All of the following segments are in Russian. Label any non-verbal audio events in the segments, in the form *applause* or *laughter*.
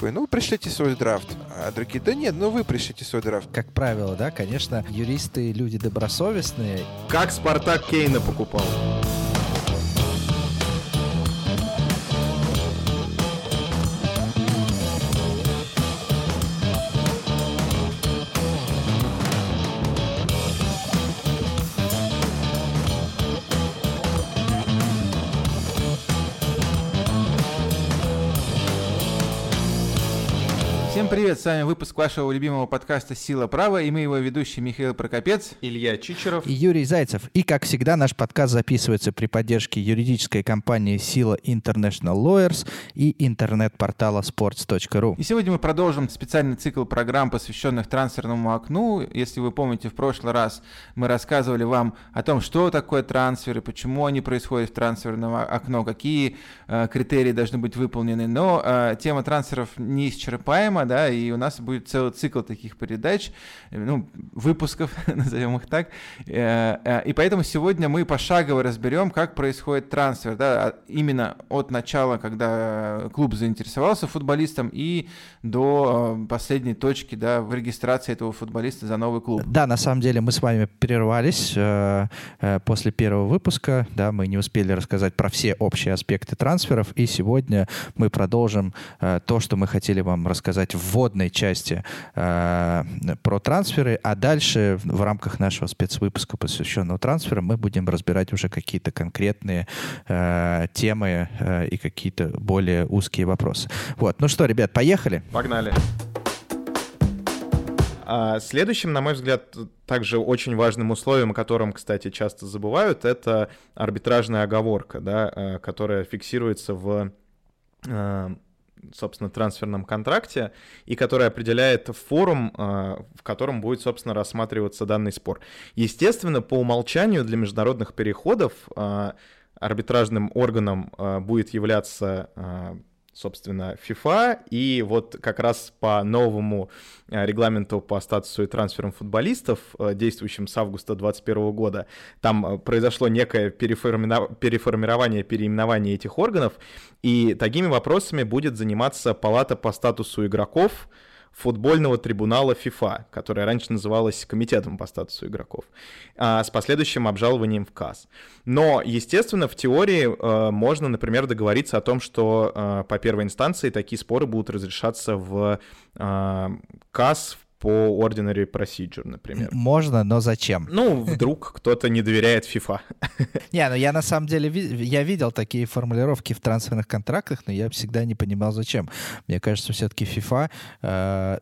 такой, ну, пришлите свой драфт. А другие, да нет, ну вы пришлите свой драфт. Как правило, да, конечно, юристы люди добросовестные. Как Спартак Кейна покупал. Привет, с вами выпуск вашего любимого подкаста «Сила права» и мы его ведущие Михаил Прокопец, Илья Чичеров и Юрий Зайцев. И, как всегда, наш подкаст записывается при поддержке юридической компании «Сила International Lawyers» и интернет-портала sports.ru. И сегодня мы продолжим специальный цикл программ, посвященных трансферному окну. Если вы помните, в прошлый раз мы рассказывали вам о том, что такое трансферы, почему они происходят в трансферном окно, какие э, критерии должны быть выполнены. Но э, тема трансферов неисчерпаема, да, и у нас будет целый цикл таких передач, ну, выпусков, *laughs* назовем их так. Э, э, и поэтому сегодня мы пошагово разберем, как происходит трансфер, да, а именно от начала, когда клуб заинтересовался футболистом, и до э, последней точки, да, в регистрации этого футболиста за новый клуб. Да, на самом деле мы с вами прервались после первого выпуска, да, мы не успели рассказать про все общие аспекты трансферов, и сегодня мы продолжим то, что мы хотели вам рассказать в вводной части э, про трансферы, а дальше в рамках нашего спецвыпуска, посвященного трансферам, мы будем разбирать уже какие-то конкретные э, темы э, и какие-то более узкие вопросы. Вот, ну что, ребят, поехали? Погнали. А следующим, на мой взгляд, также очень важным условием, о котором, кстати, часто забывают, это арбитражная оговорка, да, э, которая фиксируется в э, собственно, трансферном контракте, и который определяет форум, а, в котором будет, собственно, рассматриваться данный спор. Естественно, по умолчанию для международных переходов а, арбитражным органом а, будет являться собственно, FIFA, и вот как раз по новому э, регламенту по статусу и трансферам футболистов, э, действующим с августа 2021 года, там э, произошло некое переформирование, переименование этих органов, и такими вопросами будет заниматься палата по статусу игроков, футбольного трибунала FIFA, которая раньше называлась Комитетом по статусу игроков, а, с последующим обжалованием в КАС. Но, естественно, в теории э, можно, например, договориться о том, что э, по первой инстанции такие споры будут разрешаться в э, КАС, по Ordinary Procedure, например. Можно, но зачем? Ну, вдруг *laughs* кто-то не доверяет FIFA. *laughs* Не, ну я на самом деле, я видел такие формулировки в трансферных контрактах, но я всегда не понимал, зачем. Мне кажется, все-таки FIFA э,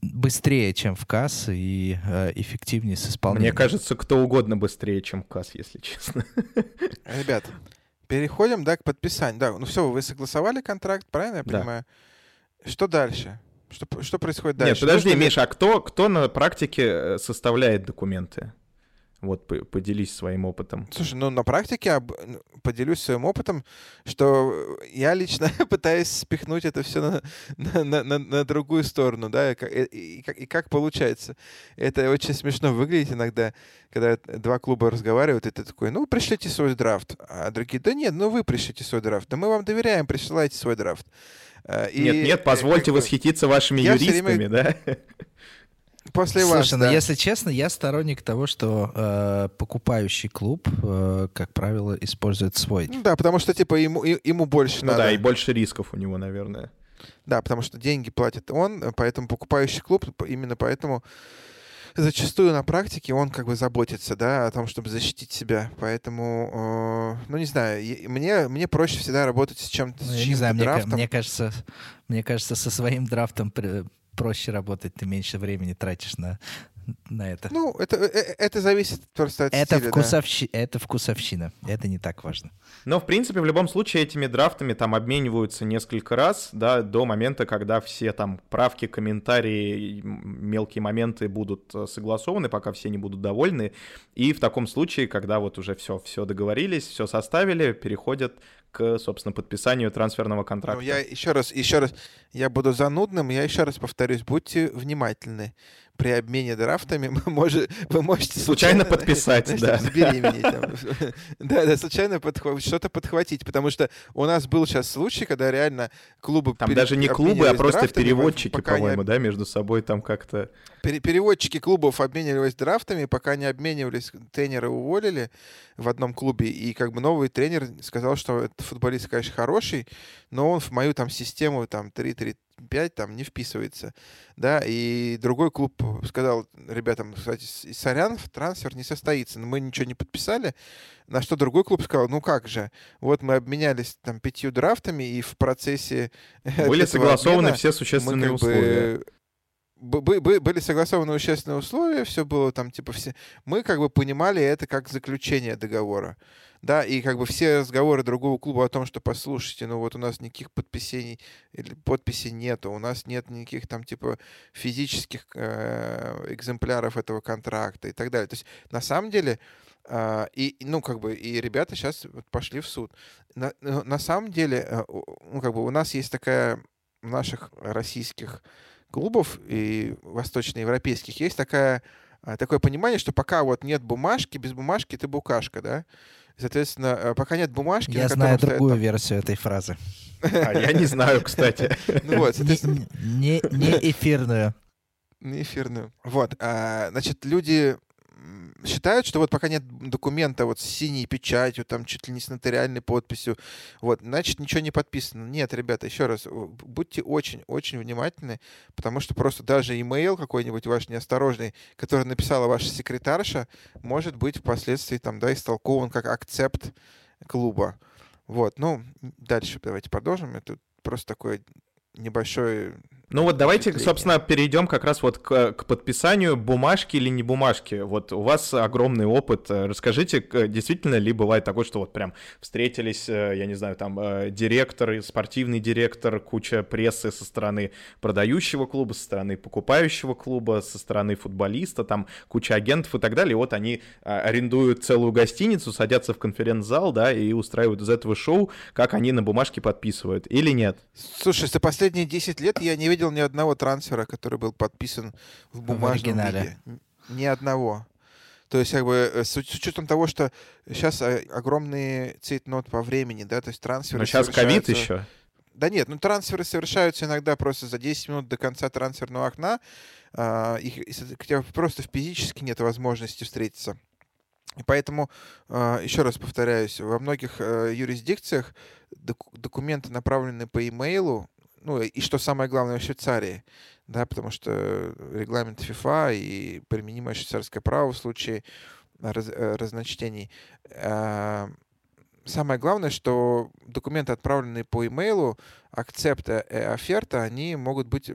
быстрее, чем в КАС, и э, эффективнее с исполнением. Мне кажется, кто угодно быстрее, чем КАС, если честно. *laughs* Ребят, переходим, да, к подписанию. Да, ну все, вы согласовали контракт, правильно я понимаю? Да. Что дальше? Что, что происходит дальше? Нет, подожди, Нужно Миша, а кто, кто на практике э, составляет документы? Вот поделись своим опытом. Слушай, ну на практике ну, поделюсь своим опытом, что я лично *laughs* пытаюсь спихнуть это все на, на, на, на другую сторону, да, и, и, и, и как получается. Это очень смешно выглядит иногда, когда два клуба разговаривают, и ты такой, ну, пришлите свой драфт. А другие, да нет, ну вы пришлите свой драфт. Да мы вам доверяем, присылайте свой драфт. Э, и, нет, нет, позвольте как, восхититься вашими юристами, время... да? После Слушай, вас, ну, да. если честно, я сторонник того, что э, покупающий клуб, э, как правило, использует свой. Ну, да, потому что типа ему ему больше ну, надо. да, и больше рисков у него, наверное. Да, потому что деньги платит он, поэтому покупающий клуб именно поэтому зачастую на практике он как бы заботится, да, о том, чтобы защитить себя. Поэтому, э, ну, не знаю, мне, мне проще всегда работать с чем-то, ну, с не знаю, драфтом. Мне, мне кажется, мне кажется, со своим драфтом проще работать, ты меньше времени тратишь на, на это. Ну, это, э, э, это зависит просто от это стиля, вкусовщи... да. Это вкусовщина. Это не так важно. Но, в принципе, в любом случае этими драфтами там обмениваются несколько раз, да, до момента, когда все там правки, комментарии, мелкие моменты будут э, согласованы, пока все не будут довольны. И в таком случае, когда вот уже все, все договорились, все составили, переходят к, собственно, подписанию трансферного контракта. Ну, я еще раз, еще раз, я буду занудным, я еще раз повторюсь, будьте внимательны при обмене драфтами *laughs* может, вы можете случайно, случайно подписать, да. Забеременеть. *laughs* Да, да, случайно что-то подхватить, потому что у нас был сейчас случай, когда реально клубы... Там даже не клубы, а просто переводчики, по-моему, да, между собой там как-то... Переводчики клубов обменивались драфтами, пока не обменивались, тренера уволили в одном клубе, и как бы новый тренер сказал, что этот футболист, конечно, хороший, но он в мою там систему там 3-3 5 там не вписывается, да, и другой клуб сказал ребятам, кстати, сорян, трансфер не состоится, но мы ничего не подписали, на что другой клуб сказал, ну как же, вот мы обменялись там пятью драфтами, и в процессе *laughs* Были согласованы все существенные мы, условия. Бы, были согласованы существенные условия, все было там, типа, все... Мы как бы понимали это как заключение договора да, и как бы все разговоры другого клуба о том, что послушайте, ну вот у нас никаких подписей или подписей нету, у нас нет никаких там типа физических э, экземпляров этого контракта и так далее. То есть на самом деле Uh, и, ну, как бы, и ребята сейчас пошли в суд. На, на самом деле, э, ну, как бы, у нас есть такая, в наших российских клубов и восточноевропейских, есть такая, э, такое понимание, что пока вот нет бумажки, без бумажки ты букашка, да? Соответственно, э, пока нет бумажки... Я знаю другую стоит, версию этой фразы. А, я не знаю, кстати. *laughs* Ну вот, соответственно... Не эфирную. Не эфирную. Вот, а, значит, люди считают, что вот пока нет документа вот с синей печатью, там чуть ли не с нотариальной подписью, вот, значит, ничего не подписано. Нет, ребята, еще раз, будьте очень-очень внимательны, потому что просто даже имейл какой-нибудь ваш неосторожный, который написала ваша секретарша, может быть впоследствии там, да, истолкован как акцепт клуба. Вот, ну, дальше давайте продолжим. Это просто такой небольшой ну вот давайте, собственно, перейдем как раз вот к, к подписанию бумажки или не бумажки. Вот у вас огромный опыт. Расскажите, действительно ли бывает такое, что вот прям встретились, э, я не знаю, там э, директор, спортивный директор, куча прессы со стороны продающего клуба, со стороны покупающего клуба, со стороны футболиста, там куча агентов и так далее. И вот они э, арендуют целую гостиницу, садятся в конференц-зал, да, и устраивают из этого шоу, как они на бумажке подписывают. Или нет? Слушай, за последние 10 лет я не видел видел ни одного трансфера, который был подписан в бумажном в виде. Ни одного. То есть, как бы, э, с, учетом того, что сейчас э, огромный цейтнот по времени, да, то есть трансферы Но сейчас ковид еще. Да нет, ну трансферы совершаются иногда просто за 10 минут до конца трансферного окна. А, их, просто физически нет возможности встретиться. И поэтому, а, еще раз повторяюсь, во многих э, юрисдикциях документы, направленные по имейлу, ну и что самое главное в Швейцарии, да, потому что регламент ФИФА и применимое швейцарское право в случае раз, э, разночтений. А, самое главное, что документы, отправленные по имейлу, акцепта и оферта, они могут быть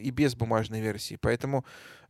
и без бумажной версии. Поэтому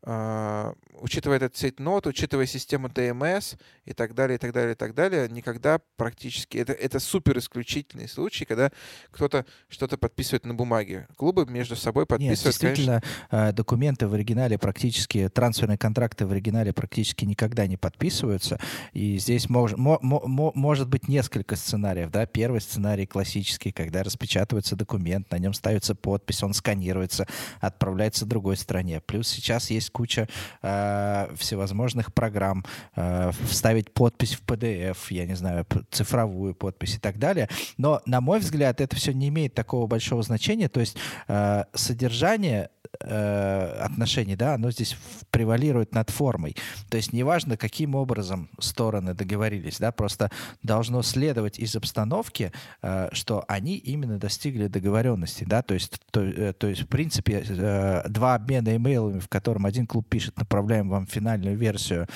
учитывая этот цейтнот, учитывая систему ТМС и так далее, и так далее, и так далее, никогда практически... Это, это супер исключительный случай, когда кто-то что-то подписывает на бумаге. Клубы между собой подписывают, Нет, действительно, конечно... Э, документы в оригинале практически, трансферные контракты в оригинале практически никогда не подписываются. И здесь мож, мо, мо, может быть несколько сценариев. Да? Первый сценарий классический, когда распечатывается документ, на нем ставится подпись, он сканируется, отправляется другой стране. Плюс сейчас есть куча э, всевозможных программ, э, вставить подпись в PDF, я не знаю, цифровую подпись и так далее. Но, на мой взгляд, это все не имеет такого большого значения. То есть э, содержание э, отношений, да, оно здесь превалирует над формой. То есть неважно, каким образом стороны договорились, да, просто должно следовать из обстановки, э, что они именно достигли договоренности, да, то есть, то, э, то есть в принципе, два обмена имейлами, в котором один клуб пишет, направляем вам финальную версию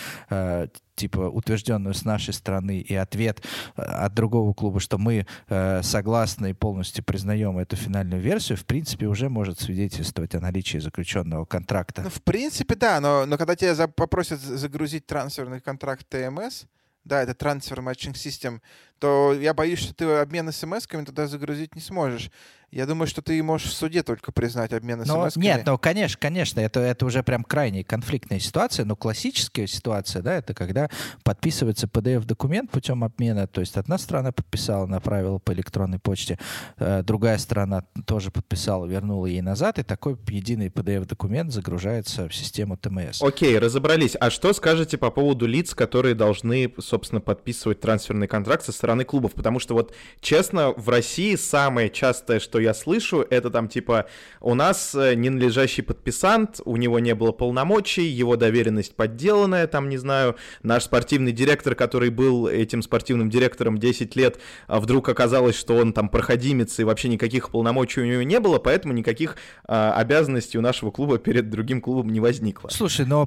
типа утвержденную с нашей стороны и ответ э, от другого клуба, что мы э, согласны и полностью признаем эту финальную версию, в принципе, уже может свидетельствовать о наличии заключенного контракта. Ну, в принципе, да, но, но когда тебя попросят загрузить трансферный контракт ТМС, да, это трансфер матчинг систем, то я боюсь, что ты обмен смс-ками туда загрузить не сможешь. Я думаю, что ты можешь в суде только признать обмен смс -ками. Нет, ну, конечно, конечно, это, это уже прям крайне конфликтная ситуация, но классическая ситуация, да, это когда подписывается PDF-документ путем обмена, то есть одна сторона подписала, направила по электронной почте, э, другая сторона тоже подписала, вернула ей назад, и такой единый PDF-документ загружается в систему ТМС. Окей, разобрались. А что скажете по поводу лиц, которые должны, собственно, подписывать трансферный контракт со стороны клубов? Потому что вот, честно, в России самое частое, что я слышу, это там типа у нас э, ненадлежащий подписант, у него не было полномочий, его доверенность подделанная, там, не знаю, наш спортивный директор, который был этим спортивным директором 10 лет, а вдруг оказалось, что он там проходимец, и вообще никаких полномочий у него не было, поэтому никаких а, обязанностей у нашего клуба перед другим клубом не возникло. Слушай, но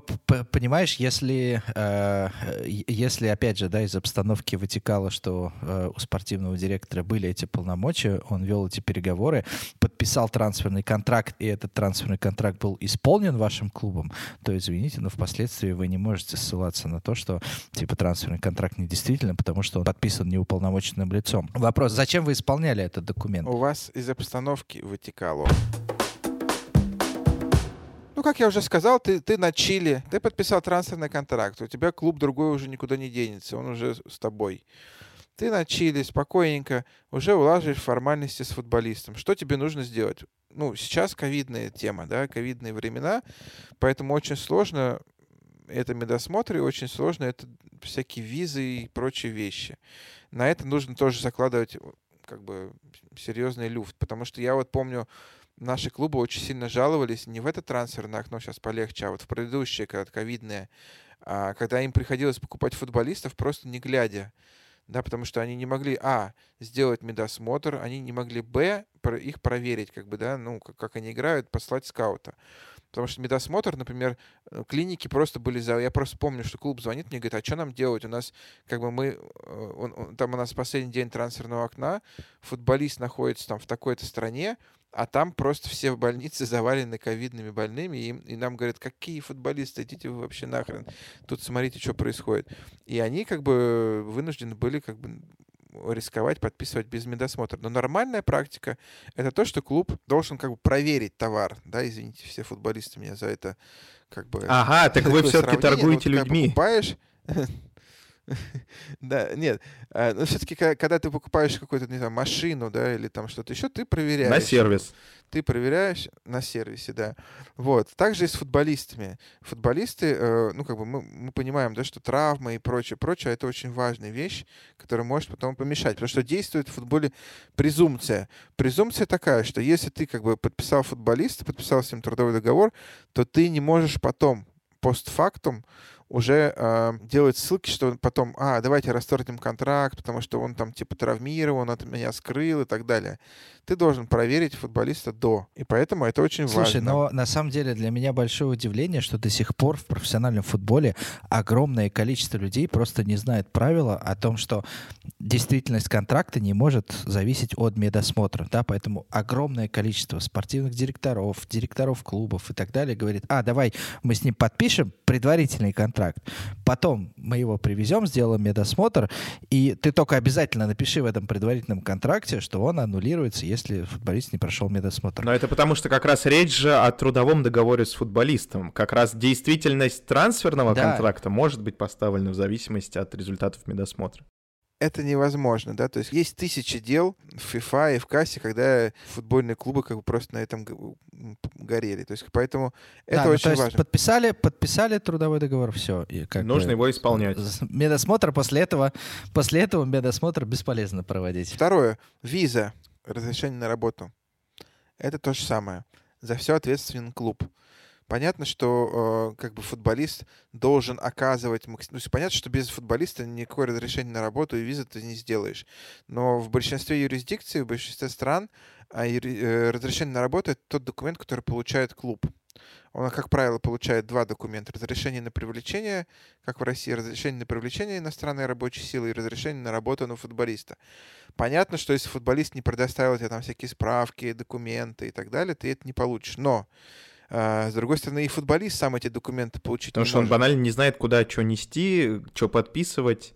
понимаешь, если, э, если опять же, да, из обстановки вытекало, что э, у спортивного директора были эти полномочия, он вел эти переговоры, подписал трансферный контракт, и этот трансферный контракт был исполнен вашим клубом, то извините, но впоследствии вы не можете ссылаться на то, что типа трансферный контракт недействителен, потому что он подписан неуполномоченным лицом. Вопрос, зачем вы исполняли этот документ? У вас из обстановки вытекало. Ну, как я уже сказал, ты, ты на Чили, ты подписал трансферный контракт, у тебя клуб другой уже никуда не денется, он уже с тобой. Ты на Чили спокойненько уже улаживаешь формальности с футболистом. Что тебе нужно сделать? Ну, сейчас ковидная тема, да, ковидные времена, поэтому очень сложно это медосмотр, и очень сложно это всякие визы и прочие вещи. На это нужно тоже закладывать как бы серьезный люфт, потому что я вот помню, наши клубы очень сильно жаловались не в это трансферное окно, сейчас полегче, а вот в предыдущее, когда ковидное, а, когда им приходилось покупать футболистов просто не глядя да, потому что они не могли, а, сделать медосмотр, они не могли, б, их проверить, как бы, да, ну, как, как они играют, послать скаута. Потому что медосмотр, например, э, клиники просто были за... Я просто помню, что клуб звонит мне, говорит, а что нам делать? У нас, как бы мы... Э, он, он, там у нас последний день трансферного окна, футболист находится там в такой-то стране, а там просто все больницы завалены ковидными больными, и, и нам говорят, какие футболисты, идите вы вообще нахрен, тут смотрите, что происходит. И они как бы вынуждены были как бы рисковать, подписывать без медосмотра. Но нормальная практика — это то, что клуб должен как бы проверить товар. Да, извините, все футболисты меня за это как бы... Ага, так вы *laughs* все-таки торгуете ну, людьми. Покупаешь, *laughs* *laughs* Да, нет. А, но все-таки, когда ты покупаешь какую-то, не знаю, машину, да, или там что-то еще, ты проверяешь. На сервис. Ты проверяешь на сервисе, да. Вот. Также и с футболистами. Футболисты, э, ну, как бы мы, мы понимаем, да, что травмы и прочее, прочее, это очень важная вещь, которая может потом помешать. Потому что действует в футболе презумпция. Презумпция такая, что если ты как бы подписал футболиста, подписал с ним трудовой договор, то ты не можешь потом постфактум уже э, делает ссылки, что потом, а, давайте расторгнем контракт, потому что он там типа травмирован, от меня скрыл и так далее. Ты должен проверить футболиста до. И поэтому это очень Слушай, важно. Слушай, но на самом деле для меня большое удивление, что до сих пор в профессиональном футболе огромное количество людей просто не знает правила о том, что действительность контракта не может зависеть от медосмотра. Да? Поэтому огромное количество спортивных директоров, директоров клубов и так далее говорит, а, давай мы с ним подпишем предварительный контракт, контракт. Потом мы его привезем, сделаем медосмотр, и ты только обязательно напиши в этом предварительном контракте, что он аннулируется, если футболист не прошел медосмотр. Но это потому, что как раз речь же о трудовом договоре с футболистом. Как раз действительность трансферного да. контракта может быть поставлена в зависимости от результатов медосмотра это невозможно, да, то есть есть тысячи дел в FIFA и в кассе, когда футбольные клубы как бы просто на этом горели, то есть поэтому это да, ну, очень то есть важно. Подписали, подписали трудовой договор, все. И как Нужно бы, его исполнять. Медосмотр после этого, после этого медосмотр бесполезно проводить. Второе, виза, разрешение на работу. Это то же самое. За все ответственен клуб. Понятно, что э, как бы футболист должен оказывать... Ну, понятно, что без футболиста никакое разрешение на работу и визу ты не сделаешь. Но в большинстве юрисдикций, в большинстве стран э, э, разрешение на работу — это тот документ, который получает клуб. Он, как правило, получает два документа. Разрешение на привлечение, как в России, разрешение на привлечение иностранной рабочей силы и разрешение на работу на футболиста. Понятно, что если футболист не предоставил тебе там всякие справки, документы и так далее, ты это не получишь. Но а, с другой стороны, и футболист сам эти документы получить Потому что может. он банально не знает, куда что нести, что подписывать.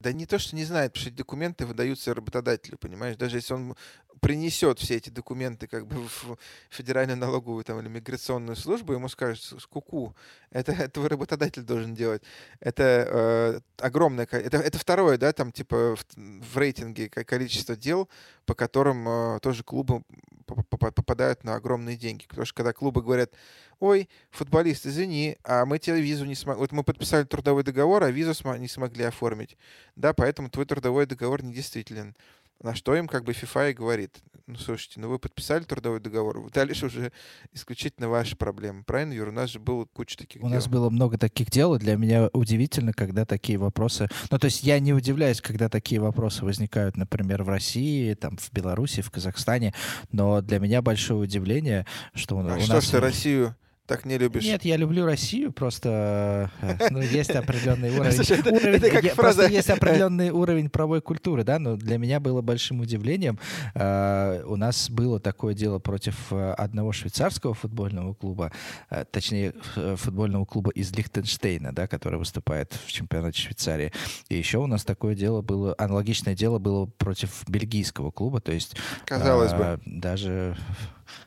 Да не то, что не знает, потому что документы выдаются работодателю, понимаешь? Даже если он принесет все эти документы как бы в федеральную налоговую там, или миграционную службу, ему скажут, скуку, это, *laughs* это работодатель должен делать. Это э, огромное, это, это второе, да, там типа в, в рейтинге количество дел, по которым э, тоже клубы попадают на огромные деньги. Потому что когда клубы говорят, ой, футболист, извини, а мы тебе визу не смогли, вот мы подписали трудовой договор, а визу не смогли оформить, да, поэтому твой трудовой договор недействителен. На что им как бы FIFA и говорит, ну, слушайте, ну вы подписали трудовой договор, дальше уже исключительно ваши проблемы. Правильно, Юр? У нас же было куча таких У дел. нас было много таких дел, и для меня удивительно, когда такие вопросы... Ну, то есть я не удивляюсь, когда такие вопросы возникают, например, в России, там, в Беларуси, в Казахстане, но для меня большое удивление, что у, а у что нас... ж ты Россию так не любишь? Нет, я люблю Россию, просто э, ну, есть определенный *laughs* уровень. Просто есть *laughs* определенный уровень правовой культуры, да, но для меня было большим удивлением. э, У нас было такое дело против э, одного швейцарского футбольного клуба, э, точнее, э, футбольного клуба из Лихтенштейна, да, который выступает в чемпионате Швейцарии. И еще у нас такое дело было, аналогичное дело было против бельгийского клуба, то есть Казалось бы. э, даже,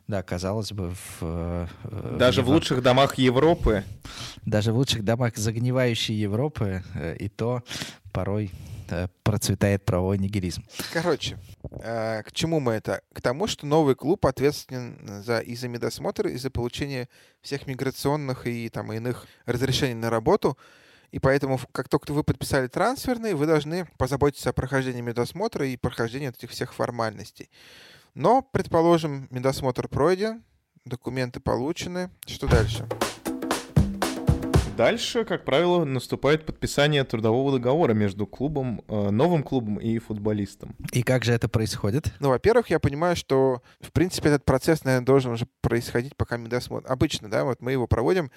да, казалось бы, в, э, Даже в Европе- лучших домах Европы даже в лучших домах загнивающей Европы э, и то порой э, процветает правовой нигилизм. Короче, э, к чему мы это? К тому, что новый клуб ответственен за, и за медосмотр, и за получение всех миграционных и там иных разрешений на работу. И поэтому, в- как только вы подписали трансферный, вы должны позаботиться о прохождении медосмотра и прохождении этих всех формальностей. Но, предположим, медосмотр пройден, документы получены. Что дальше? Дальше, как правило, наступает подписание трудового договора между клубом, э, новым клубом и футболистом. И как же это происходит? Ну, во-первых, я понимаю, что, в принципе, этот процесс, наверное, должен уже происходить, пока медосмотр. Обычно, да, вот мы его проводим,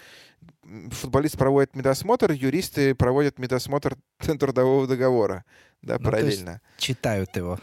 футболист проводит медосмотр, юристы проводят медосмотр *laughs* трудового договора, да, Ну, то есть параллельно. Читают его.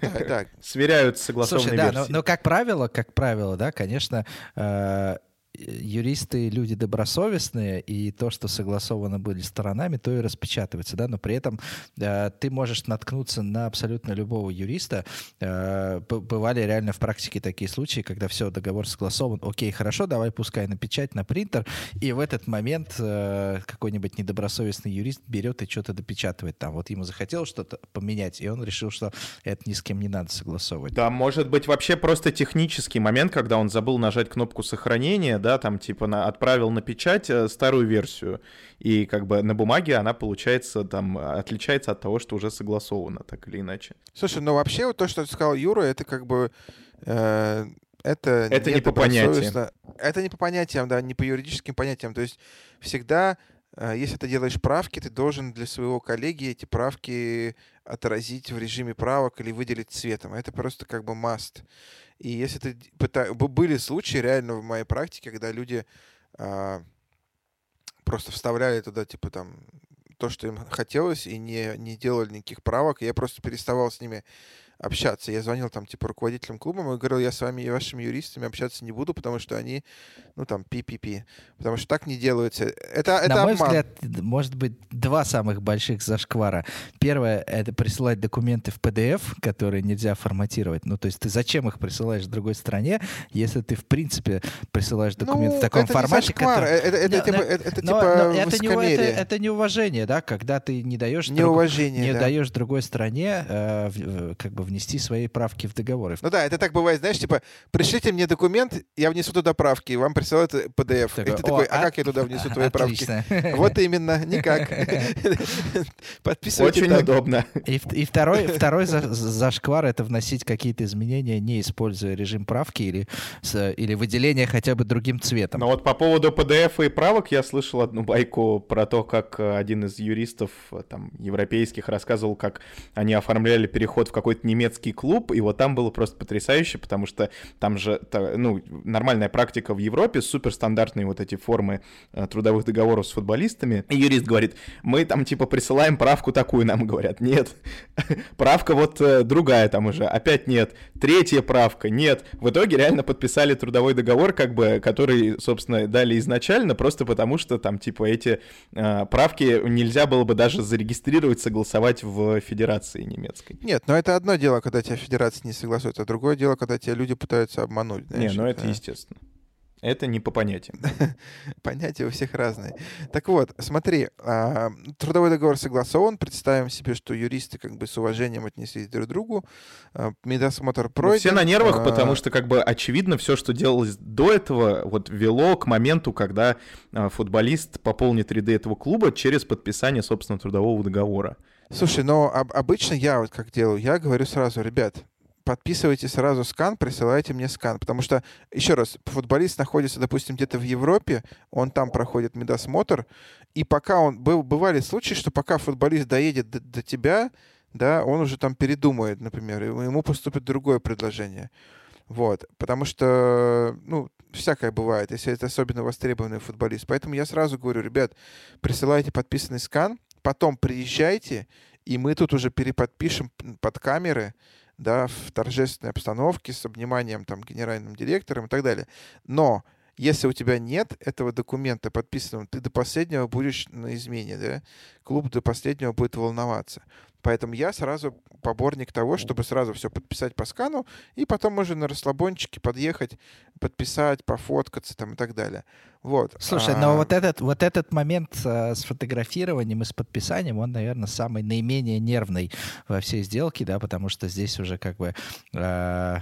Так, так. Сверяют с согласованной Слушай, да, но, но как правило, как правило, да, конечно, э, юристы люди добросовестные, и то, что согласовано были сторонами, то и распечатывается, да, но при этом э, ты можешь наткнуться на абсолютно любого юриста. Э, бывали реально в практике такие случаи, когда все, договор согласован, окей, хорошо, давай пускай на печать, на принтер, и в этот момент э, какой-нибудь недобросовестный юрист берет и что-то допечатывает там. Вот ему захотелось что-то поменять, и он решил, что это ни с кем не надо согласовывать. Да, может быть вообще просто технический момент, когда он забыл нажать кнопку сохранения, да, там типа на, отправил на печать э, старую версию, и как бы на бумаге она получается там отличается от того, что уже согласовано, так или иначе. Слушай, ну вообще вот то, что сказал Юра, это как бы... э, это Это не по понятиям. Это не по понятиям, да, не по юридическим понятиям. То есть всегда, если ты делаешь правки, ты должен для своего коллеги эти правки отразить в режиме правок или выделить цветом. Это просто как бы must. И если ты д- пыта- б- были случаи реально в моей практике, когда люди а, просто вставляли туда типа там то, что им хотелось, и не, не делали никаких правок. И я просто переставал с ними общаться. Я звонил там типа руководителям клуба и говорил, я с вами и вашими юристами общаться не буду, потому что они, ну там, пи-пи-пи. Потому что так не делается. Это, это На мой обман. взгляд, может быть два самых больших зашквара. Первое — это присылать документы в PDF, которые нельзя форматировать. Ну, то есть ты зачем их присылаешь другой стране, если ты, в принципе, присылаешь документ ну, в таком это формате, не зашквар, который- это, это, Но- типа, но- это, но- типа но это, не, это, это неуважение, да, когда ты не даешь, друг- Неуважение, не да. даешь другой стране э, в- э, как бы внести свои правки в договоры. Ну да, это так бывает, знаешь, типа, пришлите мне документ, я внесу туда правки, и вам присылают PDF. Такой, и ты такой, «О, а а- как я туда внесу твои правки? Отлично. Вот именно, никак. *laughs* Подписывайте Очень так. удобно. И, и второй, второй за- зашквар — это вносить какие-то изменения, не используя режим правки или, с- или выделение хотя бы другим цветом. Но вот по поводу PDF и правок я слышал одну байку про то, как э, один из юристов э, там европейских рассказывал, как они оформляли переход в какой-то немецкий клуб, и вот там было просто потрясающе, потому что там же, ну, нормальная практика в Европе, суперстандартные вот эти формы э, трудовых договоров с футболистами. И юрист говорит, мы там типа присылаем правку такую, нам говорят, нет. *laughs* Правка вот э, другая там уже, опять нет. Третья правка, нет. В итоге реально подписали трудовой договор, как бы, который, собственно, дали изначально, просто потому что там типа эти э, правки нельзя было бы даже зарегистрировать, согласовать в федерации немецкой. Нет, но это одно дело, когда тебя федерация не согласует, а другое дело, когда тебя люди пытаются обмануть. Знаешь, не, ну это, это естественно. Это не по понятиям. *laughs* Понятия у всех разные. Так вот, смотри, а, трудовой договор согласован. Представим себе, что юристы как бы с уважением отнеслись друг к другу. А, медосмотр ну, пройден. Все на нервах, а, потому что как бы очевидно все, что делалось до этого, вот вело к моменту, когда футболист пополнит ряды этого клуба через подписание, собственно, трудового договора. Слушай, но обычно я вот как делаю, я говорю сразу, ребят, подписывайте сразу скан, присылайте мне скан. Потому что, еще раз, футболист находится, допустим, где-то в Европе, он там проходит медосмотр, и пока он... Был, бывали случаи, что пока футболист доедет до, до тебя, да, он уже там передумает, например, ему поступит другое предложение. Вот, потому что, ну, всякое бывает, если это особенно востребованный футболист. Поэтому я сразу говорю, ребят, присылайте подписанный скан, потом приезжайте, и мы тут уже переподпишем под камеры, да, в торжественной обстановке с обниманием там генеральным директором и так далее. Но если у тебя нет этого документа подписанного, ты до последнего будешь на измене, да? Клуб до последнего будет волноваться. Поэтому я сразу поборник того, чтобы сразу все подписать по скану, и потом уже на расслабончике подъехать, подписать, пофоткаться там и так далее. Вот. Слушай, а... но вот этот, вот этот момент э, с фотографированием и с подписанием, он, наверное, самый наименее нервный во всей сделке, да, потому что здесь уже как бы э,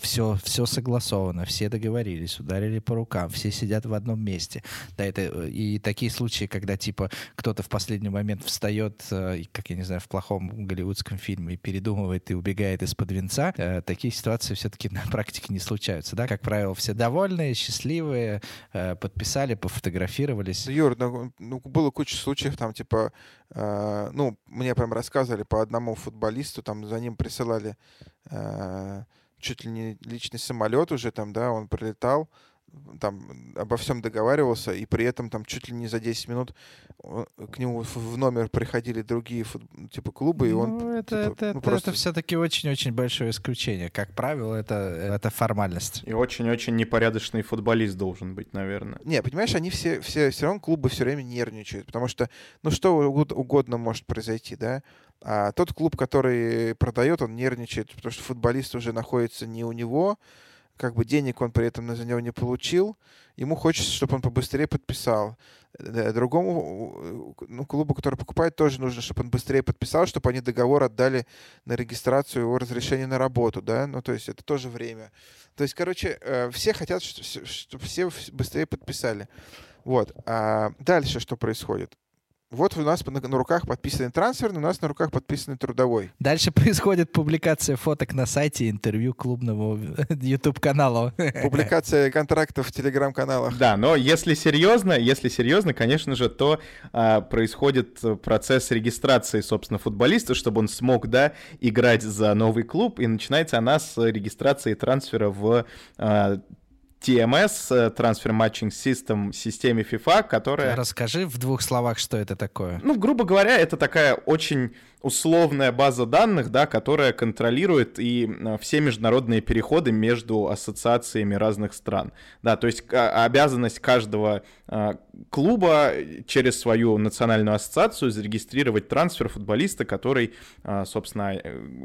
все, все согласовано, все договорились, ударили по рукам, все сидят в одном месте. Да, это, э, и такие случаи, когда типа кто-то в последний момент встает, э, как я не знаю, в плохом голливудском фильме передумывает и убегает из-под венца, э, такие ситуации все-таки на практике не случаются, да, как правило, все довольные, счастливые, подписали, пофотографировались. Юр, ну, ну было куча случаев, там, типа, э, ну, мне прям рассказывали по одному футболисту, там, за ним присылали э, чуть ли не личный самолет уже, там, да, он прилетал, там обо всем договаривался, и при этом там чуть ли не за 10 минут к нему в номер приходили другие типа клубы, и он... Ну, это, типа, это, ну, просто... это все-таки очень-очень большое исключение. Как правило, это, это формальность. И очень-очень непорядочный футболист должен быть, наверное. Не, понимаешь, они все, все, все равно клубы все время нервничают, потому что, ну, что угодно может произойти, да? А тот клуб, который продает, он нервничает, потому что футболист уже находится не у него, как бы денег он при этом за него не получил, ему хочется, чтобы он побыстрее подписал. Э, другому ну, клубу, который покупает, тоже нужно, чтобы он быстрее подписал, чтобы они договор отдали на регистрацию его разрешения на работу, да, ну, то есть это тоже время. То есть, короче, э, все хотят, чтобы все быстрее подписали. Вот. А дальше что происходит? Вот у нас на, на руках подписанный трансфер, у нас на руках подписанный трудовой. Дальше *laughs* происходит публикация фоток на сайте, интервью клубного *laughs* YouTube-канала. *laughs* Публикация контрактов в телеграм-каналах. Да, но если серьезно, если серьезно, конечно же, то а, происходит процесс регистрации, собственно, футболиста, чтобы он смог, да, играть за новый клуб, и начинается она с регистрации трансфера в а, TMS, э, Transfer Matching System, системе FIFA, которая... Расскажи в двух словах, что это такое. Ну, грубо говоря, это такая очень условная база данных, да, которая контролирует и э, все международные переходы между ассоциациями разных стран. Да, то есть обязанность каждого э, клуба через свою национальную ассоциацию зарегистрировать трансфер футболиста, который, э, собственно,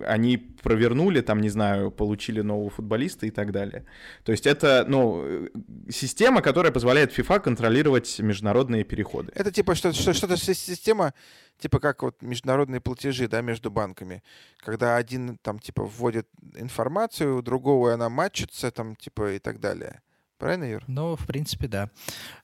они провернули, там, не знаю, получили нового футболиста и так далее. То есть это, ну, система, которая позволяет FIFA контролировать международные переходы. Это типа что-то, что-то система, типа как вот международные платежи, да, между банками, когда один там типа вводит информацию, у другого она матчится там типа и так далее. Правильно, Юр? Ну, в принципе, да.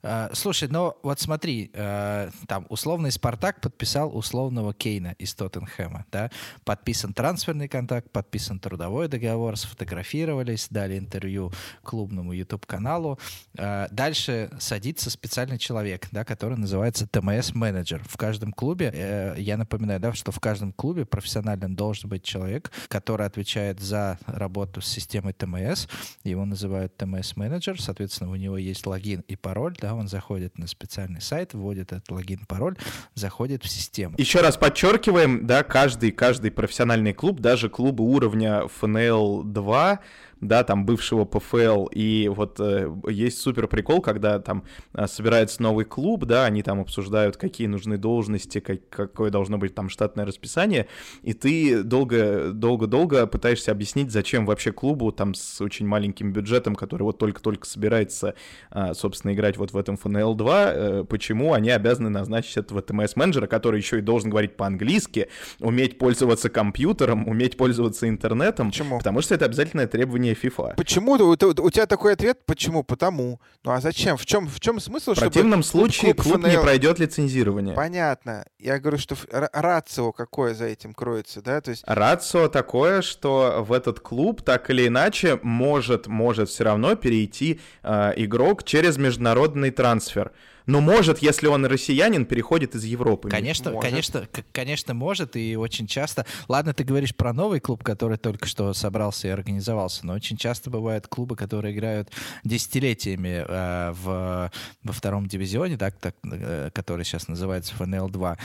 А, слушай, ну вот смотри, а, там условный Спартак подписал условного Кейна из Тоттенхэма, да? Подписан трансферный контракт, подписан трудовой договор, сфотографировались, дали интервью клубному YouTube-каналу. А, дальше садится специальный человек, да, который называется ТМС-менеджер. В каждом клубе, э, я напоминаю, да, что в каждом клубе профессиональным должен быть человек, который отвечает за работу с системой ТМС. Его называют ТМС-менеджер соответственно, у него есть логин и пароль, да, он заходит на специальный сайт, вводит этот логин, пароль, заходит в систему. Еще раз подчеркиваем, да, каждый, каждый профессиональный клуб, даже клубы уровня FNL 2, да, там бывшего ПФЛ, и вот э, есть супер прикол, когда там э, собирается новый клуб, да, они там обсуждают, какие нужны должности, как, какое должно быть там штатное расписание, и ты долго, долго-долго пытаешься объяснить, зачем вообще клубу там с очень маленьким бюджетом, который вот только-только собирается, э, собственно, играть вот в этом FNL 2, э, почему они обязаны назначить этого ТМС-менеджера, который еще и должен говорить по-английски, уметь пользоваться компьютером, уметь пользоваться интернетом, Почему? потому что это обязательное требование FIFA. Почему? У, у- тебя такой ответ? Почему? Потому. Ну а зачем? В чем, в чем смысл, В противном случае клуб, не ФНЛ пройдет лицензирование. Понятно. Я говорю, что рацио какое за этим кроется, да? То есть Рацио такое, что в этот клуб так или иначе может, может все равно перейти э, игрок через международный трансфер. Но может, если он россиянин, переходит из Европы. Конечно, Может. конечно, конечно, может, и очень часто. Ладно, ты говоришь про новый клуб, который только что собрался и организовался, но очень часто бывают клубы, которые играют десятилетиями э, в, во втором дивизионе, так, так, э, который сейчас называется ФНЛ-2,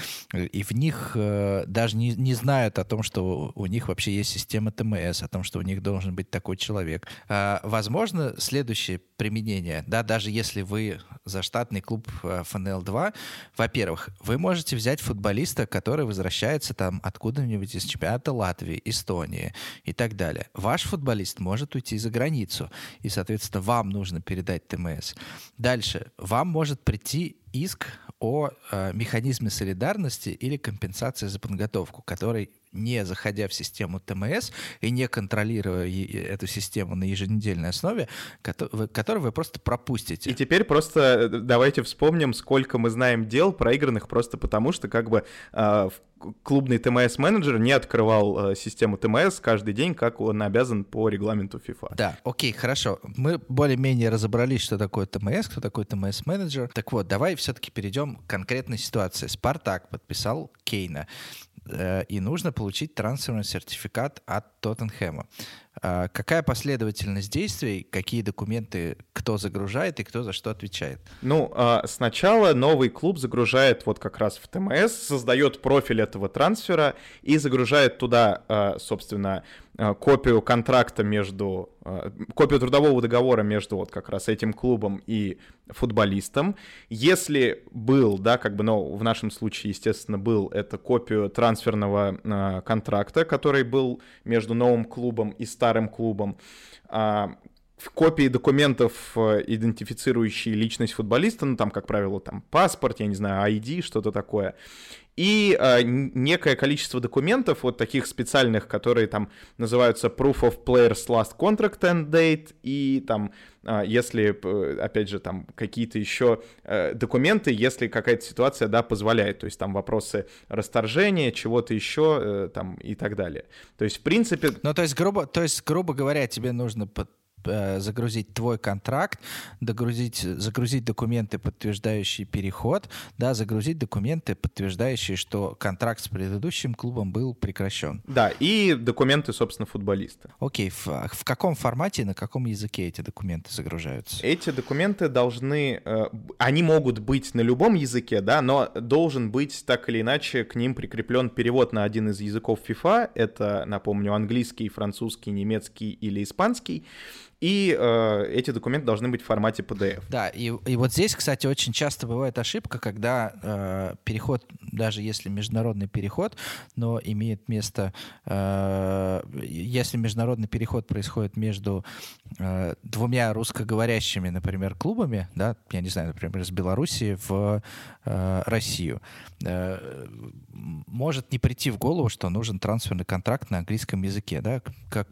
и в них э, даже не, не знают о том, что у них вообще есть система ТМС, о том, что у них должен быть такой человек. А, возможно, следующее применение, да, даже если вы заштатный клуб э, ФНЛ-2, во-первых, вы можете взять футболиста, который возвращается там откуда-нибудь из чемпионата Латвии, Эстонии и так далее. Ваш футболист может уйти за границу, и, соответственно, вам нужно передать ТМС. Дальше, вам может прийти иск о э, механизме солидарности или компенсации за подготовку, который не заходя в систему ТМС и не контролируя эту систему на еженедельной основе, которую вы просто пропустите. И теперь просто э, давайте вспомним, сколько мы знаем дел проигранных просто потому, что как бы э, в- клубный ТМС-менеджер не открывал э, систему ТМС каждый день, как он обязан по регламенту FIFA. Да, окей, хорошо. Мы более-менее разобрались, что такое ТМС, кто такой ТМС-менеджер. Так вот, давай все-таки перейдем к конкретной ситуации. Спартак подписал Кейна, э, и нужно получить трансферный сертификат от Тоттенхэма. А Какая последовательность действий, какие документы кто загружает и кто за что отвечает? Ну, а, сначала новый клуб загружает вот как раз в ТМС, создает профиль этого трансфера и загружает туда, а, собственно, копию контракта между, а, копию трудового договора между вот как раз этим клубом и футболистом. Если был, да, как бы, ну, в нашем случае, естественно, был это копию трансферного а, контракта, который был между новым клубом и старым клубом, а, в копии документов, э, идентифицирующие личность футболиста, ну там, как правило, там паспорт, я не знаю, ID, что-то такое. И э, некое количество документов, вот таких специальных, которые там называются Proof of Player's Last Contract End Date, и там, э, если, э, опять же, там какие-то еще э, документы, если какая-то ситуация, да, позволяет, то есть там вопросы расторжения, чего-то еще, э, там, и так далее. То есть, в принципе, Ну, то есть, грубо, то есть, грубо говоря, тебе нужно загрузить твой контракт, догрузить, загрузить документы, подтверждающие переход, да, загрузить документы, подтверждающие, что контракт с предыдущим клубом был прекращен. да, и документы, собственно, футболиста. Окей, в, в каком формате на каком языке эти документы загружаются? Эти документы должны, э, они могут быть на любом языке, да, но должен быть так или иначе к ним прикреплен перевод на один из языков FIFA. Это, напомню, английский, французский, немецкий или испанский. И э, эти документы должны быть в формате PDF. Да, и, и вот здесь, кстати, очень часто бывает ошибка, когда э, переход, даже если международный переход, но имеет место, э, если международный переход происходит между э, двумя русскоговорящими, например, клубами, да, я не знаю, например, из Белоруссии в э, Россию, э, может не прийти в голову, что нужен трансферный контракт на английском языке, да, как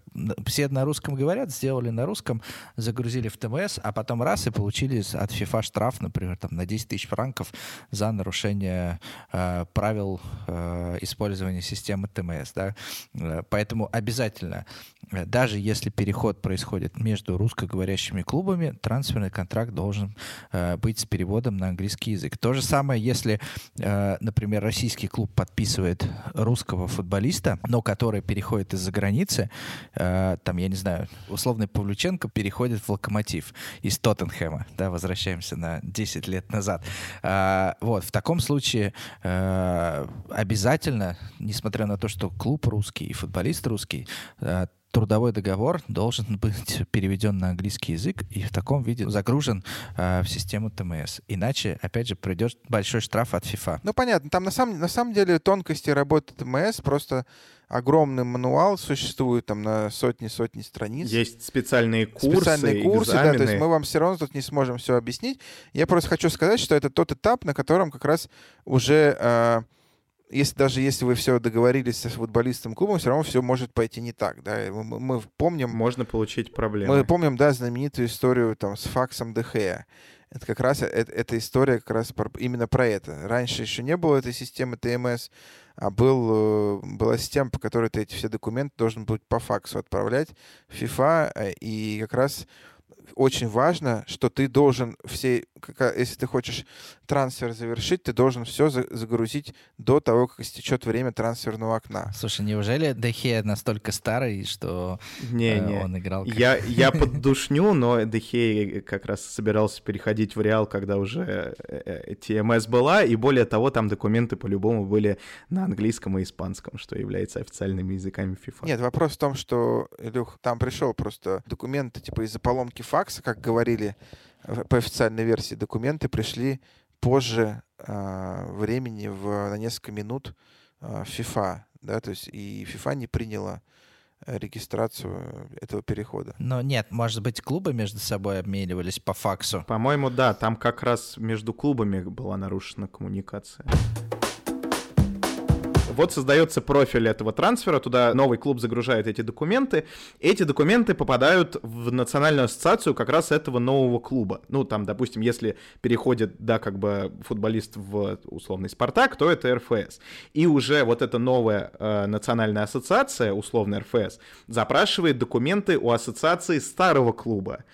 все на русском говорят, сделали на русском, русском, загрузили в ТМС, а потом раз и получили от FIFA штраф, например, там, на 10 тысяч франков за нарушение э, правил э, использования системы ТМС. Да? Э, поэтому обязательно, э, даже если переход происходит между русскоговорящими клубами, трансферный контракт должен э, быть с переводом на английский язык. То же самое, если, э, например, российский клуб подписывает русского футболиста, но который переходит из-за границы, э, там, я не знаю, условный Павлюченко переходит в Локомотив из Тоттенхэма, да, возвращаемся на 10 лет назад. Э, вот, в таком случае э, обязательно, несмотря на то, что клуб русский и футболист русский, э, трудовой договор должен *laughs* быть переведен на английский язык и в таком виде загружен э, в систему ТМС. Иначе, опять же, придет большой штраф от FIFA. Ну, понятно. Там на самом, на самом деле тонкости работы ТМС просто огромный мануал существует там на сотни-сотни страниц. Есть специальные курсы, специальные курсы, экзамены. да, то есть мы вам все равно тут не сможем все объяснить. Я просто хочу сказать, что это тот этап, на котором как раз уже э, если даже если вы все договорились с футболистом клубом, все равно все может пойти не так, да. Мы, мы помним... Можно получить проблемы. Мы помним, да, знаменитую историю там с факсом Дехея. Это как раз это, эта история как раз про, именно про это. Раньше еще не было этой системы ТМС, а был, была система, по которой ты эти все документы должен был по факсу отправлять в FIFA, и как раз очень важно, что ты должен все, если ты хочешь трансфер завершить, ты должен все загрузить до того, как истечет время трансферного окна. Слушай, неужели Дехе настолько старый, что не, э, не. он играл? Как... Я, я поддушню, но Дехе как раз собирался переходить в Реал, когда уже э, ТМС была, и более того, там документы по-любому были на английском и испанском, что является официальными языками FIFA. Нет, вопрос в том, что, Илюх, там пришел просто документы типа из-за поломки факса, как говорили по официальной версии, документы пришли позже э, времени в, на несколько минут э, FIFA, да, то есть и FIFA не приняла регистрацию этого перехода. Но нет, может быть, клубы между собой обменивались по факсу? По-моему, да, там как раз между клубами была нарушена коммуникация. Вот создается профиль этого трансфера, туда новый клуб загружает эти документы. Эти документы попадают в национальную ассоциацию как раз этого нового клуба. Ну, там, допустим, если переходит, да, как бы футболист в условный Спартак, то это РФС. И уже вот эта новая э, национальная ассоциация, условно РФС, запрашивает документы у ассоциации старого клуба.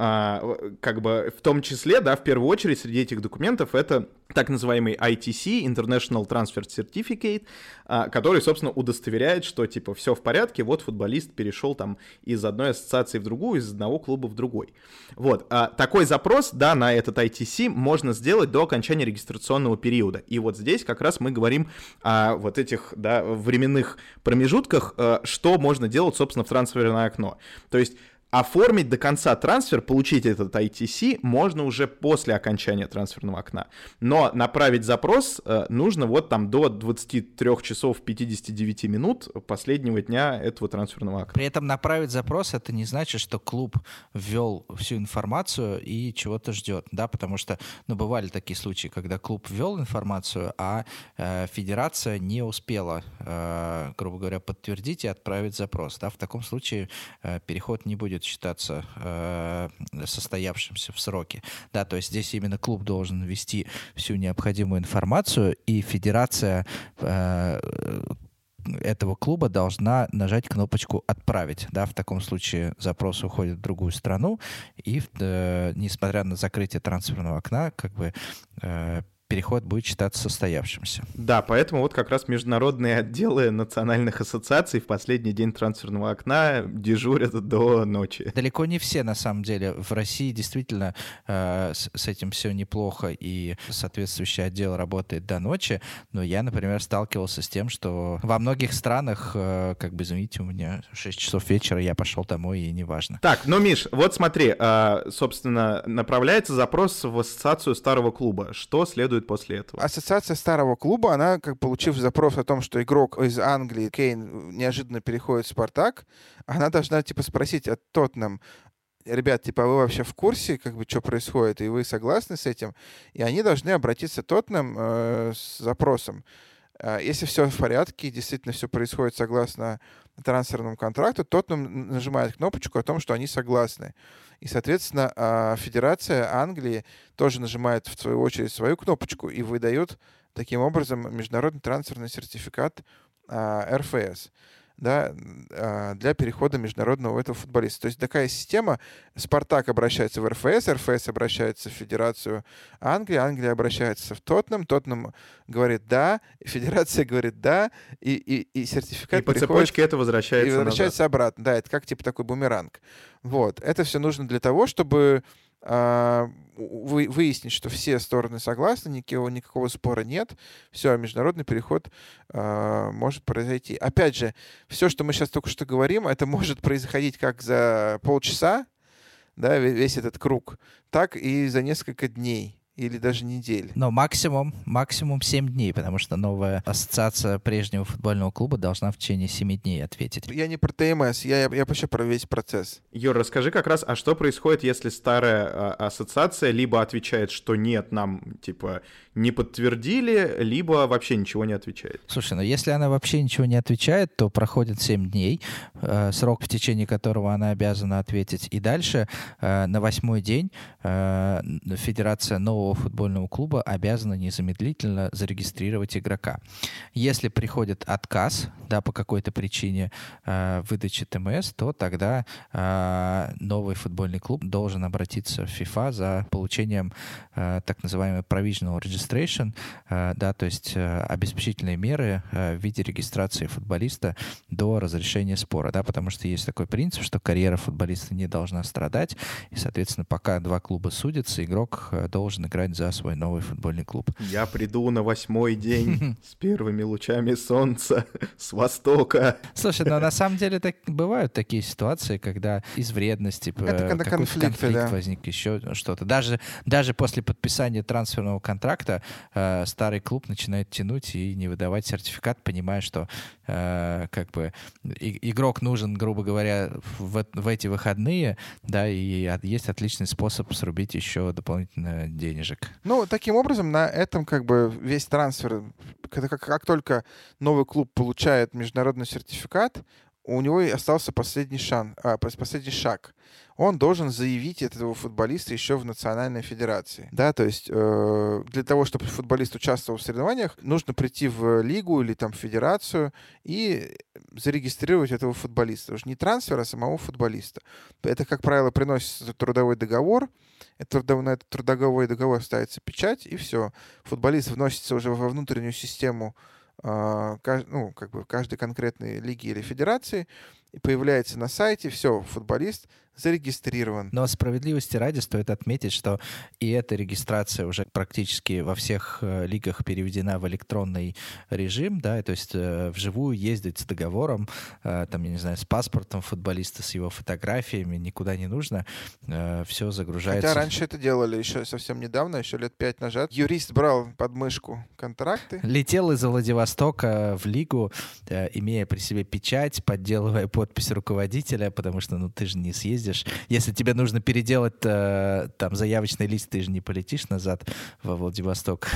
А, как бы в том числе, да, в первую очередь среди этих документов это так называемый ITC, International Transfer Certificate, а, который, собственно, удостоверяет, что, типа, все в порядке, вот футболист перешел там из одной ассоциации в другую, из одного клуба в другой. Вот, а, такой запрос, да, на этот ITC можно сделать до окончания регистрационного периода. И вот здесь как раз мы говорим о вот этих, да, временных промежутках, что можно делать, собственно, в трансферное окно. То есть оформить до конца трансфер, получить этот ITC можно уже после окончания трансферного окна. Но направить запрос э, нужно вот там до 23 часов 59 минут последнего дня этого трансферного окна. При этом направить запрос это не значит, что клуб ввел всю информацию и чего-то ждет, да, потому что, ну, бывали такие случаи, когда клуб ввел информацию, а э, федерация не успела, э, грубо говоря, подтвердить и отправить запрос, да, в таком случае э, переход не будет будет считаться э, состоявшимся в сроке. Да, то есть здесь именно клуб должен ввести всю необходимую информацию, и федерация э, этого клуба должна нажать кнопочку «Отправить». Да, в таком случае запрос уходит в другую страну, и, э, несмотря на закрытие трансферного окна, как бы э, переход будет считаться состоявшимся. Да, поэтому вот как раз международные отделы национальных ассоциаций в последний день трансферного окна дежурят до ночи. Далеко не все, на самом деле. В России действительно э, с, с этим все неплохо, и соответствующий отдел работает до ночи. Но я, например, сталкивался с тем, что во многих странах, э, как бы, извините, у меня 6 часов вечера, я пошел домой, и неважно. Так, ну, Миш, вот смотри, э, собственно, направляется запрос в ассоциацию старого клуба. Что следует следует после этого. Ассоциация старого клуба, она, как получив запрос о том, что игрок из Англии, Кейн, неожиданно переходит в Спартак, она должна, типа, спросить от Тоттенхэм, ребят, типа, вы вообще в курсе, как бы, что происходит, и вы согласны с этим? И они должны обратиться Тоттенхэм э, с запросом. А, если все в порядке, действительно все происходит согласно трансферному контракту, Тоттенхэм нажимает кнопочку о том, что они согласны. И, соответственно, а, Федерация Англии тоже нажимает в свою очередь свою кнопочку и выдает таким образом международный трансферный сертификат РФС да, а, для перехода международного этого футболиста. То есть такая система, Спартак обращается в РФС, РФС обращается в Федерацию Англии, Англия обращается в Тоттенхэм, Тоттенхэм говорит «да», Федерация говорит «да», и, и, и сертификат И по цепочке это возвращается и возвращается назад. обратно. Да, это как типа такой бумеранг. Вот. Это все нужно для того, чтобы вы, выяснить, что все стороны согласны, никакого, никакого спора нет, все, международный переход э, может произойти. Опять же, все, что мы сейчас только что говорим, это может происходить как за полчаса, да, весь этот круг, так и за несколько дней или даже недель. Но максимум, максимум 7 дней, потому что новая ассоциация прежнего футбольного клуба должна в течение 7 дней ответить. Я не про ТМС, я, я вообще про весь процесс. Юр, расскажи как раз, а что происходит, если старая а, ассоциация либо отвечает, что нет, нам, типа, не подтвердили, либо вообще ничего не отвечает? Слушай, ну если она вообще ничего не отвечает, то проходит 7 дней, э, срок, в течение которого она обязана ответить. И дальше э, на восьмой день э, Федерация нового футбольного клуба обязана незамедлительно зарегистрировать игрока. Если приходит отказ, да, по какой-то причине э, выдачи ТМС, то тогда э, новый футбольный клуб должен обратиться в FIFA за получением э, так называемой provisional registration, э, да, то есть э, обеспечительные меры э, в виде регистрации футболиста до разрешения спора, да, потому что есть такой принцип, что карьера футболиста не должна страдать, и, соответственно, пока два клуба судятся, игрок э, должен играть за свой новый футбольный клуб. Я приду на восьмой день *laughs* с первыми лучами солнца *laughs* с востока. Слушай, ну на *laughs* самом деле так, бывают такие ситуации, когда из вредности Это когда какой-то конфликты, конфликт да. возник, еще что-то. Даже, даже после подписания трансферного контракта э, старый клуб начинает тянуть и не выдавать сертификат, понимая, что э, как бы игрок нужен, грубо говоря, в, в эти выходные, да, и есть отличный способ срубить еще дополнительно денежек. Ну, таким образом, на этом как бы весь трансфер, как, как только новый клуб получает международный сертификат, у него и остался последний, шан, а, пос- последний шаг. Он должен заявить этого футболиста еще в национальной федерации. Да, то есть э, для того, чтобы футболист участвовал в соревнованиях, нужно прийти в лигу или там в федерацию и зарегистрировать этого футболиста. Уже не трансфер, а самого футболиста. Это, как правило, приносится трудовой договор, это на этот трудовой договор ставится печать, и все. Футболист вносится уже во внутреннюю систему ну, как бы каждой конкретной лиги или федерации, и появляется на сайте, все, футболист зарегистрирован. Но справедливости ради стоит отметить, что и эта регистрация уже практически во всех э, лигах переведена в электронный режим, да, то есть э, вживую ездить с договором, э, там, я не знаю, с паспортом футболиста, с его фотографиями никуда не нужно, все загружается. Хотя раньше это делали еще совсем недавно, еще лет пять назад. Юрист брал под мышку контракты. Летел из Владивостока в лигу, имея при себе печать, подделывая подпись руководителя, потому что, ну, ты же не съездишь. Если тебе нужно переделать э, там заявочный лист, ты же не полетишь назад во Владивосток.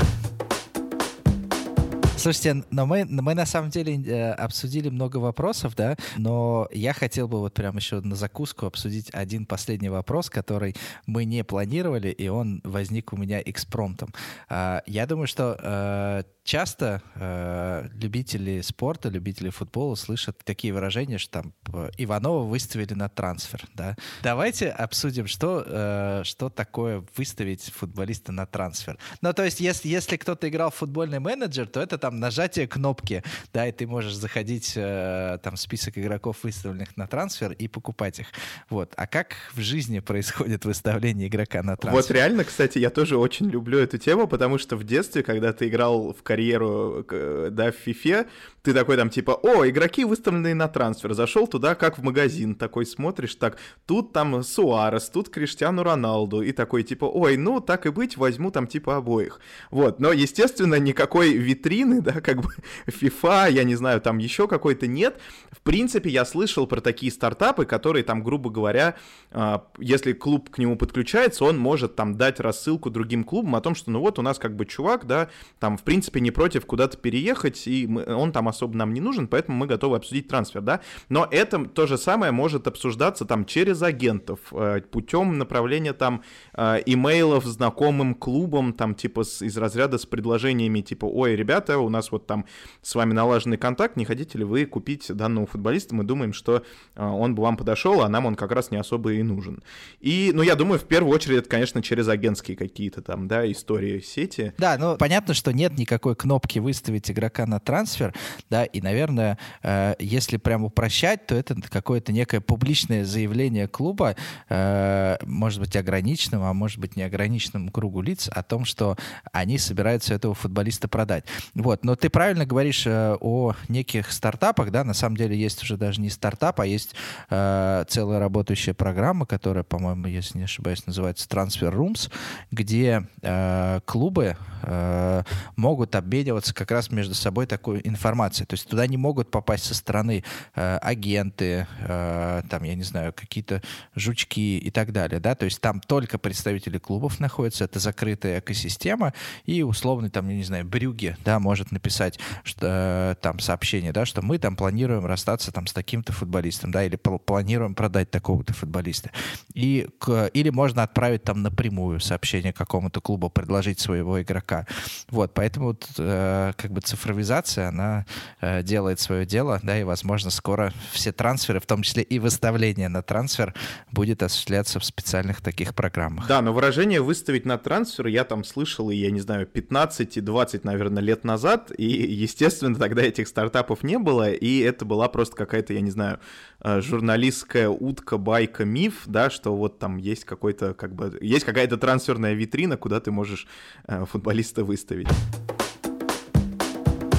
Слушайте, но мы, мы на самом деле э, обсудили много вопросов, да, но я хотел бы вот прям еще на закуску обсудить один последний вопрос, который мы не планировали, и он возник у меня экспромтом. А, я думаю, что э, часто э, любители спорта, любители футбола слышат такие выражения, что там Иванова выставили на трансфер, да. Давайте обсудим, что, э, что такое выставить футболиста на трансфер. Ну, то есть, если, если кто-то играл в футбольный менеджер, то это там нажатие кнопки, да, и ты можешь заходить э, там в список игроков, выставленных на трансфер, и покупать их. Вот. А как в жизни происходит выставление игрока на трансфер? Вот реально, кстати, я тоже очень люблю эту тему, потому что в детстве, когда ты играл в карьеру, к- да, в фифе, ты такой там типа, о, игроки выставленные на трансфер, зашел туда как в магазин, такой смотришь, так, тут там Суарес, тут Криштиану Роналду, и такой типа, ой, ну так и быть, возьму там типа обоих. Вот, но, естественно, никакой витрины, да, как бы *laughs* FIFA, я не знаю, там еще какой-то нет. В принципе, я слышал про такие стартапы, которые там, грубо говоря, а, если клуб к нему подключается, он может там дать рассылку другим клубам о том, что ну вот у нас как бы чувак, да, там в принципе не против куда-то переехать, и мы, он там особо нам не нужен, поэтому мы готовы обсудить трансфер, да. Но это то же самое может обсуждаться там через агентов, э, путем направления там э, имейлов знакомым клубам, там типа с, из разряда с предложениями типа, ой, ребята, у нас вот там с вами налаженный контакт, не хотите ли вы купить данного футболиста? Мы думаем, что э, он бы вам подошел, а нам он как раз не особо и нужен. И, ну, я думаю, в первую очередь это, конечно, через агентские какие-то там, да, истории сети. Да, ну, понятно, что нет никакой кнопки выставить игрока на трансфер, да, и, наверное, э, если прям упрощать, то это какое-то некое публичное заявление клуба, э, может быть, ограниченным, а может быть, неограниченным кругу лиц о том, что они собираются этого футболиста продать. Вот, но ты правильно говоришь э, о неких стартапах, да, на самом деле есть уже даже не стартап, а есть э, целая работающая программа, которая, по-моему, если не ошибаюсь, называется Transfer Rooms, где э, клубы э, могут обмениваться как раз между собой такой информацией. То есть туда не могут попасть со стороны э, агенты, э, там, я не знаю, какие-то жучки и так далее, да, то есть там только представители клубов находятся, это закрытая экосистема, и условный, там, я не знаю, Брюге, да, может написать что, э, там сообщение, да, что мы там планируем расстаться там с таким-то футболистом, да, или планируем продать такого-то футболиста. И, к, или можно отправить там напрямую сообщение какому-то клубу, предложить своего игрока. Вот, поэтому э, как бы цифровизация, она э, делает свое дело, да, и, возможно, скоро все трансферы, в том числе и выставление на трансфер, будет осуществляться в специальных таких программах. Да, но выражение «выставить на трансфер» я там слышал, я не знаю, 15 и 20, наверное, лет назад, и, естественно, тогда этих стартапов не было, и это была просто какая-то, я не знаю, э, журналистская утка, байка, миф, да, что вот там есть какой-то, как бы, есть какая-то трансферная витрина, куда ты можешь футболиста выставить.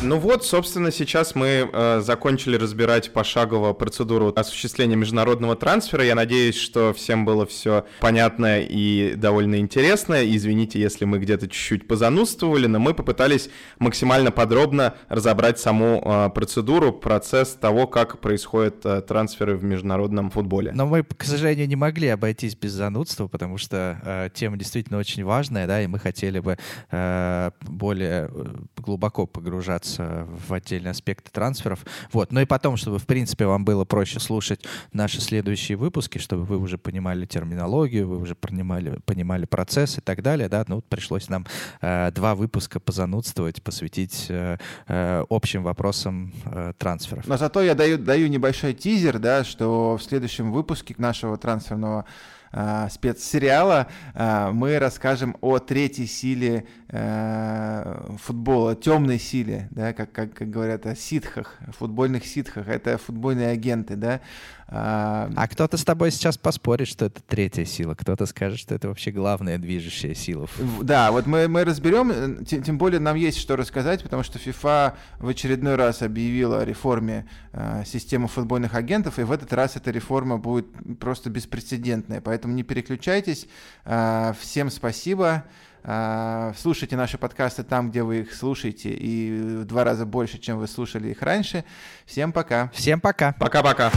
Ну вот, собственно, сейчас мы э, закончили разбирать пошагово процедуру осуществления международного трансфера. Я надеюсь, что всем было все понятно и довольно интересно. Извините, если мы где-то чуть-чуть позанудствовали, но мы попытались максимально подробно разобрать саму э, процедуру, процесс того, как происходят э, трансферы в международном футболе. Но мы, к сожалению, не могли обойтись без занудства, потому что э, тема действительно очень важная, да, и мы хотели бы э, более э, глубоко погружаться погружаться в отдельные аспекты трансферов. Вот. Ну и потом, чтобы, в принципе, вам было проще слушать наши следующие выпуски, чтобы вы уже понимали терминологию, вы уже понимали, понимали процесс и так далее, да, ну, пришлось нам э, два выпуска позанудствовать, посвятить э, э, общим вопросам э, трансферов. Но зато я даю, даю небольшой тизер, да, что в следующем выпуске нашего трансферного э, спецсериала э, мы расскажем о третьей силе э, футбола, темной силе, да, как, как, как говорят о ситхах, футбольных ситхах, это футбольные агенты, да, а, а кто-то с тобой сейчас поспорит, что это третья сила, кто-то скажет, что это вообще главная движущая сила. Да, вот мы, мы разберем, э, тем, тем более нам есть что рассказать, потому что FIFA в очередной раз объявила о реформе э, системы футбольных агентов, и в этот раз эта реформа будет просто беспрецедентная, поэтому не переключайтесь. Э, всем спасибо. Uh, слушайте наши подкасты там, где вы их слушаете, и в два раза больше, чем вы слушали их раньше. Всем пока. Всем пока. Пока-пока.